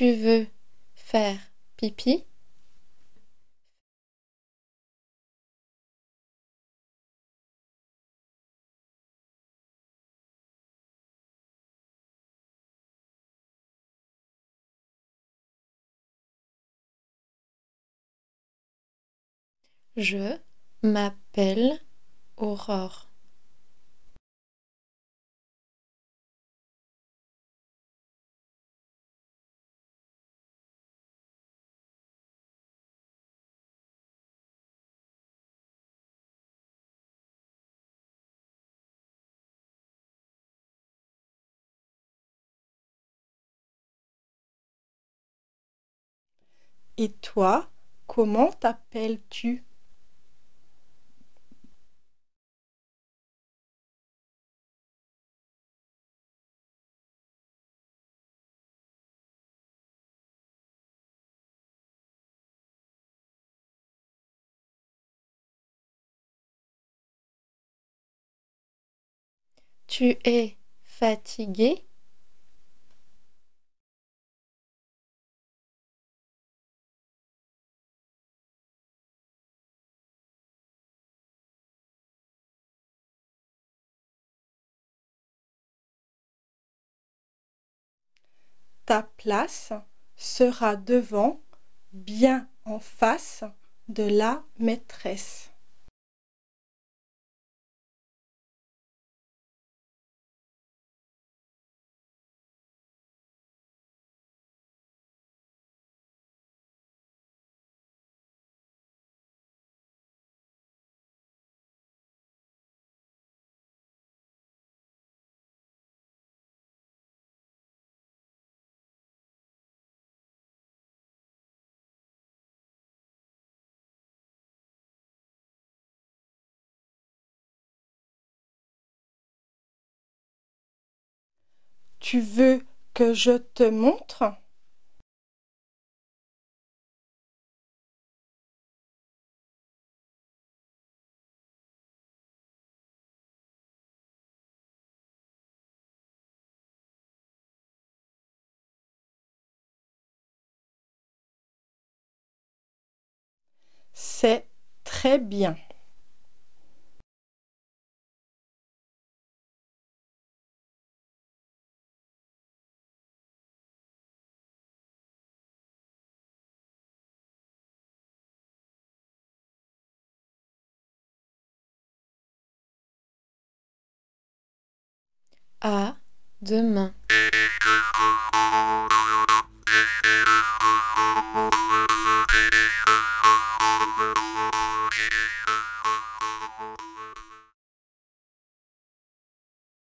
Tu veux faire pipi? Je m'appelle Aurore. Et toi, comment t'appelles-tu? Tu es fatigué Ta place sera devant, bien en face de la maîtresse. Tu veux que je te montre? C'est très bien. À demain.